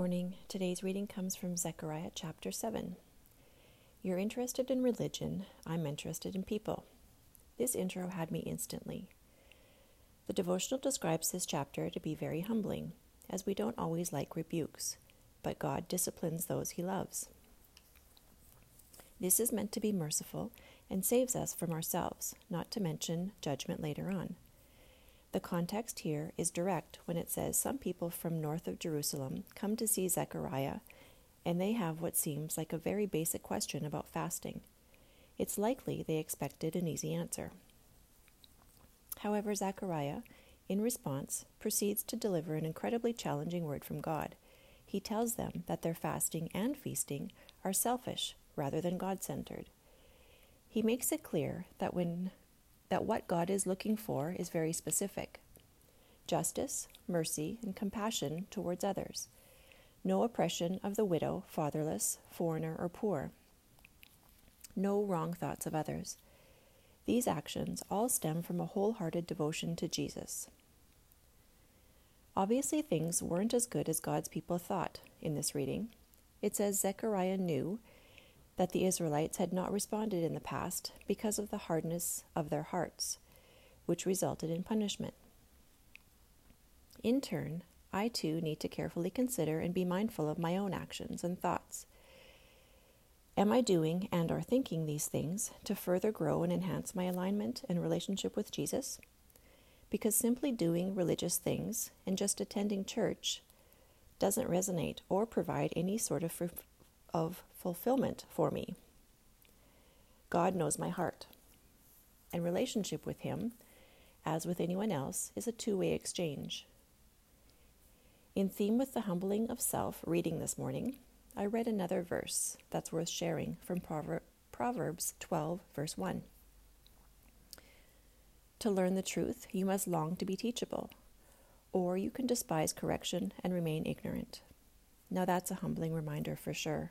morning. Today's reading comes from Zechariah chapter 7. You're interested in religion, I'm interested in people. This intro had me instantly. The devotional describes this chapter to be very humbling, as we don't always like rebukes, but God disciplines those he loves. This is meant to be merciful and saves us from ourselves, not to mention judgment later on. The context here is direct when it says some people from north of Jerusalem come to see Zechariah and they have what seems like a very basic question about fasting. It's likely they expected an easy answer. However, Zechariah, in response, proceeds to deliver an incredibly challenging word from God. He tells them that their fasting and feasting are selfish rather than God centered. He makes it clear that when that what God is looking for is very specific justice, mercy, and compassion towards others. No oppression of the widow, fatherless, foreigner, or poor. No wrong thoughts of others. These actions all stem from a wholehearted devotion to Jesus. Obviously, things weren't as good as God's people thought in this reading. It says Zechariah knew that the Israelites had not responded in the past because of the hardness of their hearts, which resulted in punishment. In turn, I too need to carefully consider and be mindful of my own actions and thoughts. Am I doing and or thinking these things to further grow and enhance my alignment and relationship with Jesus? Because simply doing religious things and just attending church doesn't resonate or provide any sort of of fulfillment for me. God knows my heart. And relationship with Him, as with anyone else, is a two way exchange. In theme with the humbling of self reading this morning, I read another verse that's worth sharing from Proverbs 12, verse 1. To learn the truth, you must long to be teachable, or you can despise correction and remain ignorant. Now, that's a humbling reminder for sure.